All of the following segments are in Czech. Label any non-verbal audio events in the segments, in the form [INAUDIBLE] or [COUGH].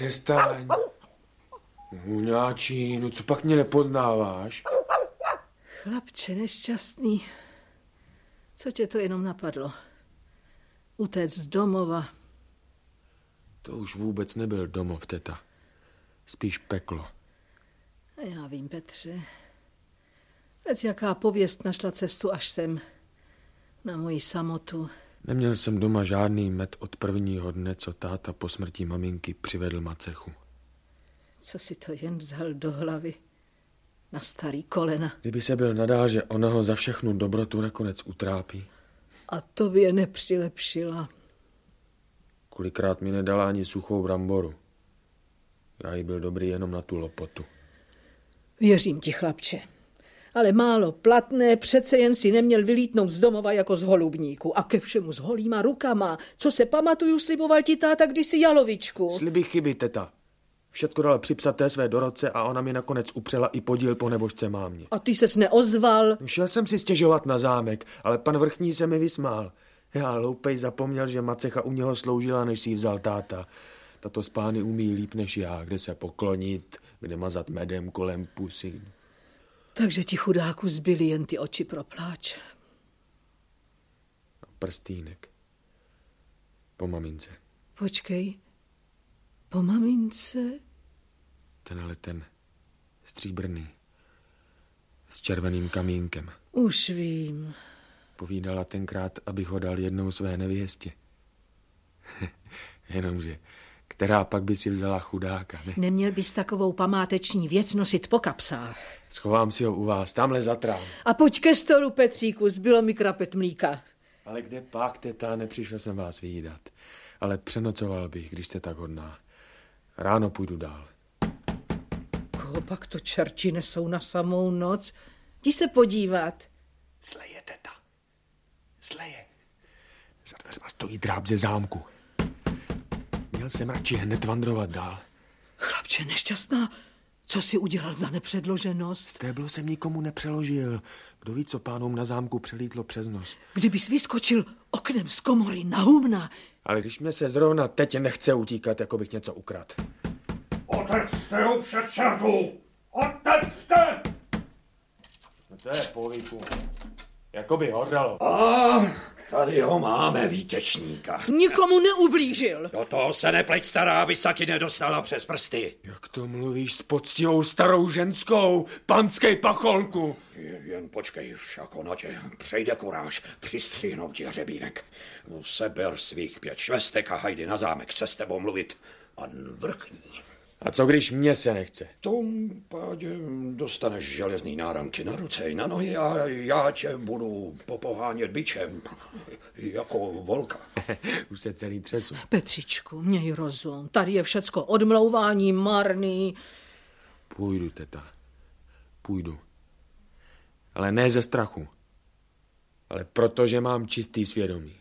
přestaň. Huňáčí, no co pak mě nepoznáváš? Chlapče nešťastný. Co tě to jenom napadlo? Utéct z domova. To už vůbec nebyl domov, teta. Spíš peklo. A já vím, Petře. Věc, jaká pověst našla cestu až sem. Na moji samotu. Neměl jsem doma žádný med od prvního dne, co táta po smrti maminky přivedl macechu. Co si to jen vzal do hlavy? Na starý kolena. Kdyby se byl nadál, že ona ho za všechnu dobrotu nakonec utrápí. A to by je nepřilepšila. Kolikrát mi nedala ani suchou bramboru. Já jí byl dobrý jenom na tu lopotu. Věřím ti, chlapče. Ale málo platné, přece jen si neměl vylítnout z domova jako z holubníku. A ke všemu s holýma rukama. Co se pamatuju, sliboval ti táta kdysi jalovičku. Sliby chyby, teta. Všecko dala připsat té své doroce a ona mi nakonec upřela i podíl po nebožce mámě. A ty ses neozval? Šel jsem si stěžovat na zámek, ale pan vrchní se mi vysmál. Já loupej zapomněl, že macecha u něho sloužila, než si ji vzal táta. Tato spány umí líp než já, kde se poklonit, kde mazat medem kolem pusy. Takže ti chudáku zbyly jen ty oči pro pláč. A prstýnek. Po mamince. Počkej, po mamince? Tenhle ten stříbrný. S červeným kamínkem. Už vím. Povídala tenkrát, abych ho dal jednou své nevěstě. [LAUGHS] Jenomže, která pak by si vzala chudáka, ne? Neměl bys takovou památeční věc nosit po kapsách. Schovám si ho u vás, tamhle za trám. A pojď ke stolu, Petříku, zbylo mi krapet mlíka. Ale kde pak, teta, nepřišel jsem vás vyjídat. Ale přenocoval bych, když jste tak hodná. Ráno půjdu dál. Koho pak to čerti nesou na samou noc? Jdi se podívat. Sleje, teta. Sleje. Za dveřma stojí dráb ze zámku. Měl jsem radši hned vandrovat dál. Chlapče, nešťastná, co jsi udělal za nepředloženost? Stéblo jsem nikomu nepřeložil. Kdo ví, co pánům na zámku přelítlo přes nos. Kdybys vyskočil oknem z komory na humna. Ale když mě se zrovna teď nechce utíkat, jako bych něco ukrad. Otevřte ho před čertu! Otevřte! No to je povíku. Jakoby horalo. A tady ho máme, výtečníka. Nikomu neublížil. Do toho se nepleť stará, abys taky nedostala přes prsty. Jak to mluvíš s poctivou starou ženskou, panskej pacholku? Jen počkej, však ono tě přejde kuráž, přistřihnout ti hřebínek. Seber svých pět švestek a hajdy na zámek, chce s tebou mluvit. Pan vrchní. A co když mě se nechce? tom pádě dostaneš železný náramky na ruce i na nohy a já tě budu popohánět bičem, [LAUGHS] jako volka. [LAUGHS] Už se celý třesu. Petřičku, měj rozum. Tady je všecko odmlouvání, marný. Půjdu, teta. Půjdu. Ale ne ze strachu. Ale protože mám čistý svědomí.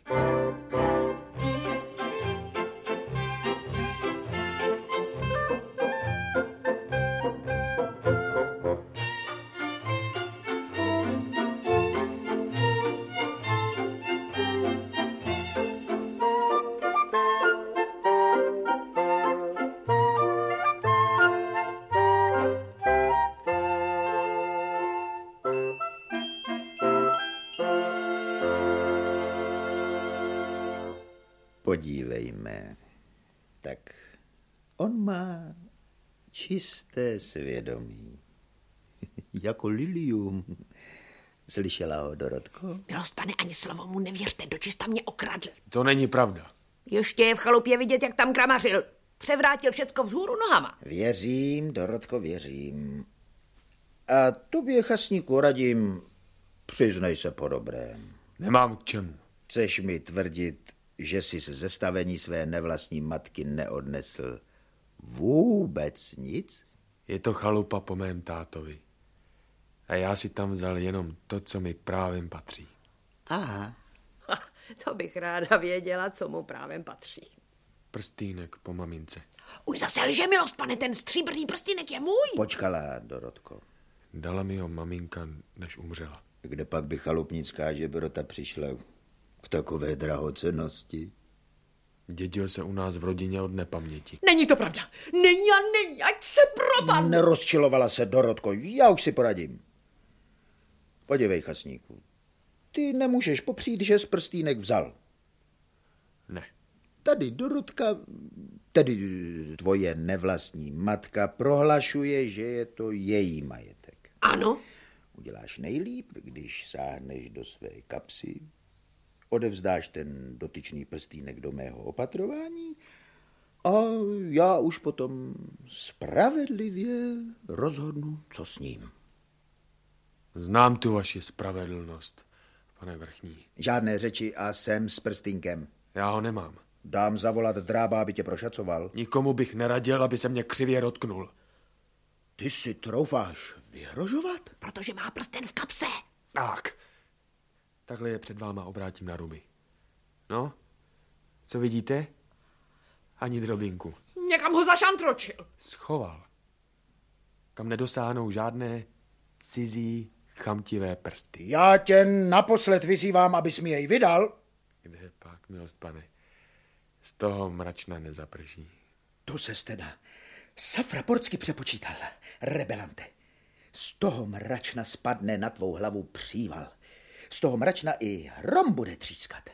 Podívejme. Tak on má čisté svědomí. [LAUGHS] jako lilium. Slyšela ho, Dorotko? Milost, pane, ani slovo mu nevěřte, dočista mě okradl. To není pravda. Ještě je v chalupě vidět, jak tam kramařil. Převrátil všecko vzhůru nohama. Věřím, Dorotko, věřím. A tobě, chasníku, radím, přiznej se po dobrém. Nemám k čemu. Chceš mi tvrdit, že jsi se zestavení své nevlastní matky neodnesl vůbec nic? Je to chalupa po mém tátovi. A já si tam vzal jenom to, co mi právem patří. Aha. Ha, to bych ráda věděla, co mu právem patří. Prstýnek po mamince. Už zase lže, milost, pane, ten stříbrný prstínek je můj. Počkala, Dorotko. Dala mi ho maminka, než umřela. Kde pak by chalupnická žebrota přišla k takové drahocenosti? Dědil se u nás v rodině od nepaměti. Není to pravda. Není a není, ať se propadne. Nerozčilovala se Dorotko, já už si poradím. Podívej, chasníku, ty nemůžeš popřít, že z prstýnek vzal. Ne. Tady Dorotka, tedy tvoje nevlastní matka, prohlašuje, že je to její majetek. Ano. Uděláš nejlíp, když sáhneš do své kapsy, odevzdáš ten dotyčný prstýnek do mého opatrování a já už potom spravedlivě rozhodnu, co s ním. Znám tu vaši spravedlnost, pane vrchní. Žádné řeči a jsem s prstýnkem. Já ho nemám. Dám zavolat drába, aby tě prošacoval. Nikomu bych neradil, aby se mě křivě dotknul. Ty si troufáš vyhrožovat? Protože má prsten v kapse. Tak. Takhle je před váma obrátím na ruby. No, co vidíte? Ani drobinku. Někam ho zašantročil. Schoval. Kam nedosáhnou žádné cizí chamtivé prsty. Já tě naposled vyzývám, abys mi jej vydal. Kde pak, milost pane? Z toho mračna nezaprží. To se teda safraportsky přepočítal, rebelante. Z toho mračna spadne na tvou hlavu příval. Z toho mračna i hrom bude třískat.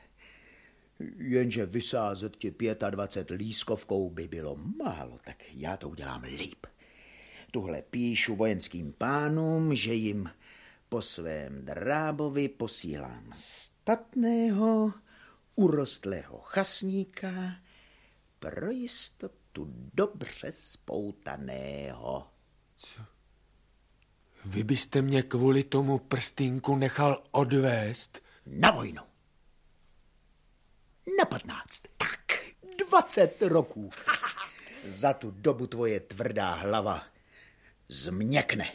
Jenže vysázet ti 25 lískovkou by bylo málo, tak já to udělám líp. Tuhle píšu vojenským pánům, že jim po svém drábovi posílám statného, urostlého chasníka pro jistotu dobře spoutaného. Vy byste mě kvůli tomu prstínku nechal odvést? Na vojnu. Na patnáct. Tak, dvacet roků. [LAUGHS] Za tu dobu tvoje tvrdá hlava změkne.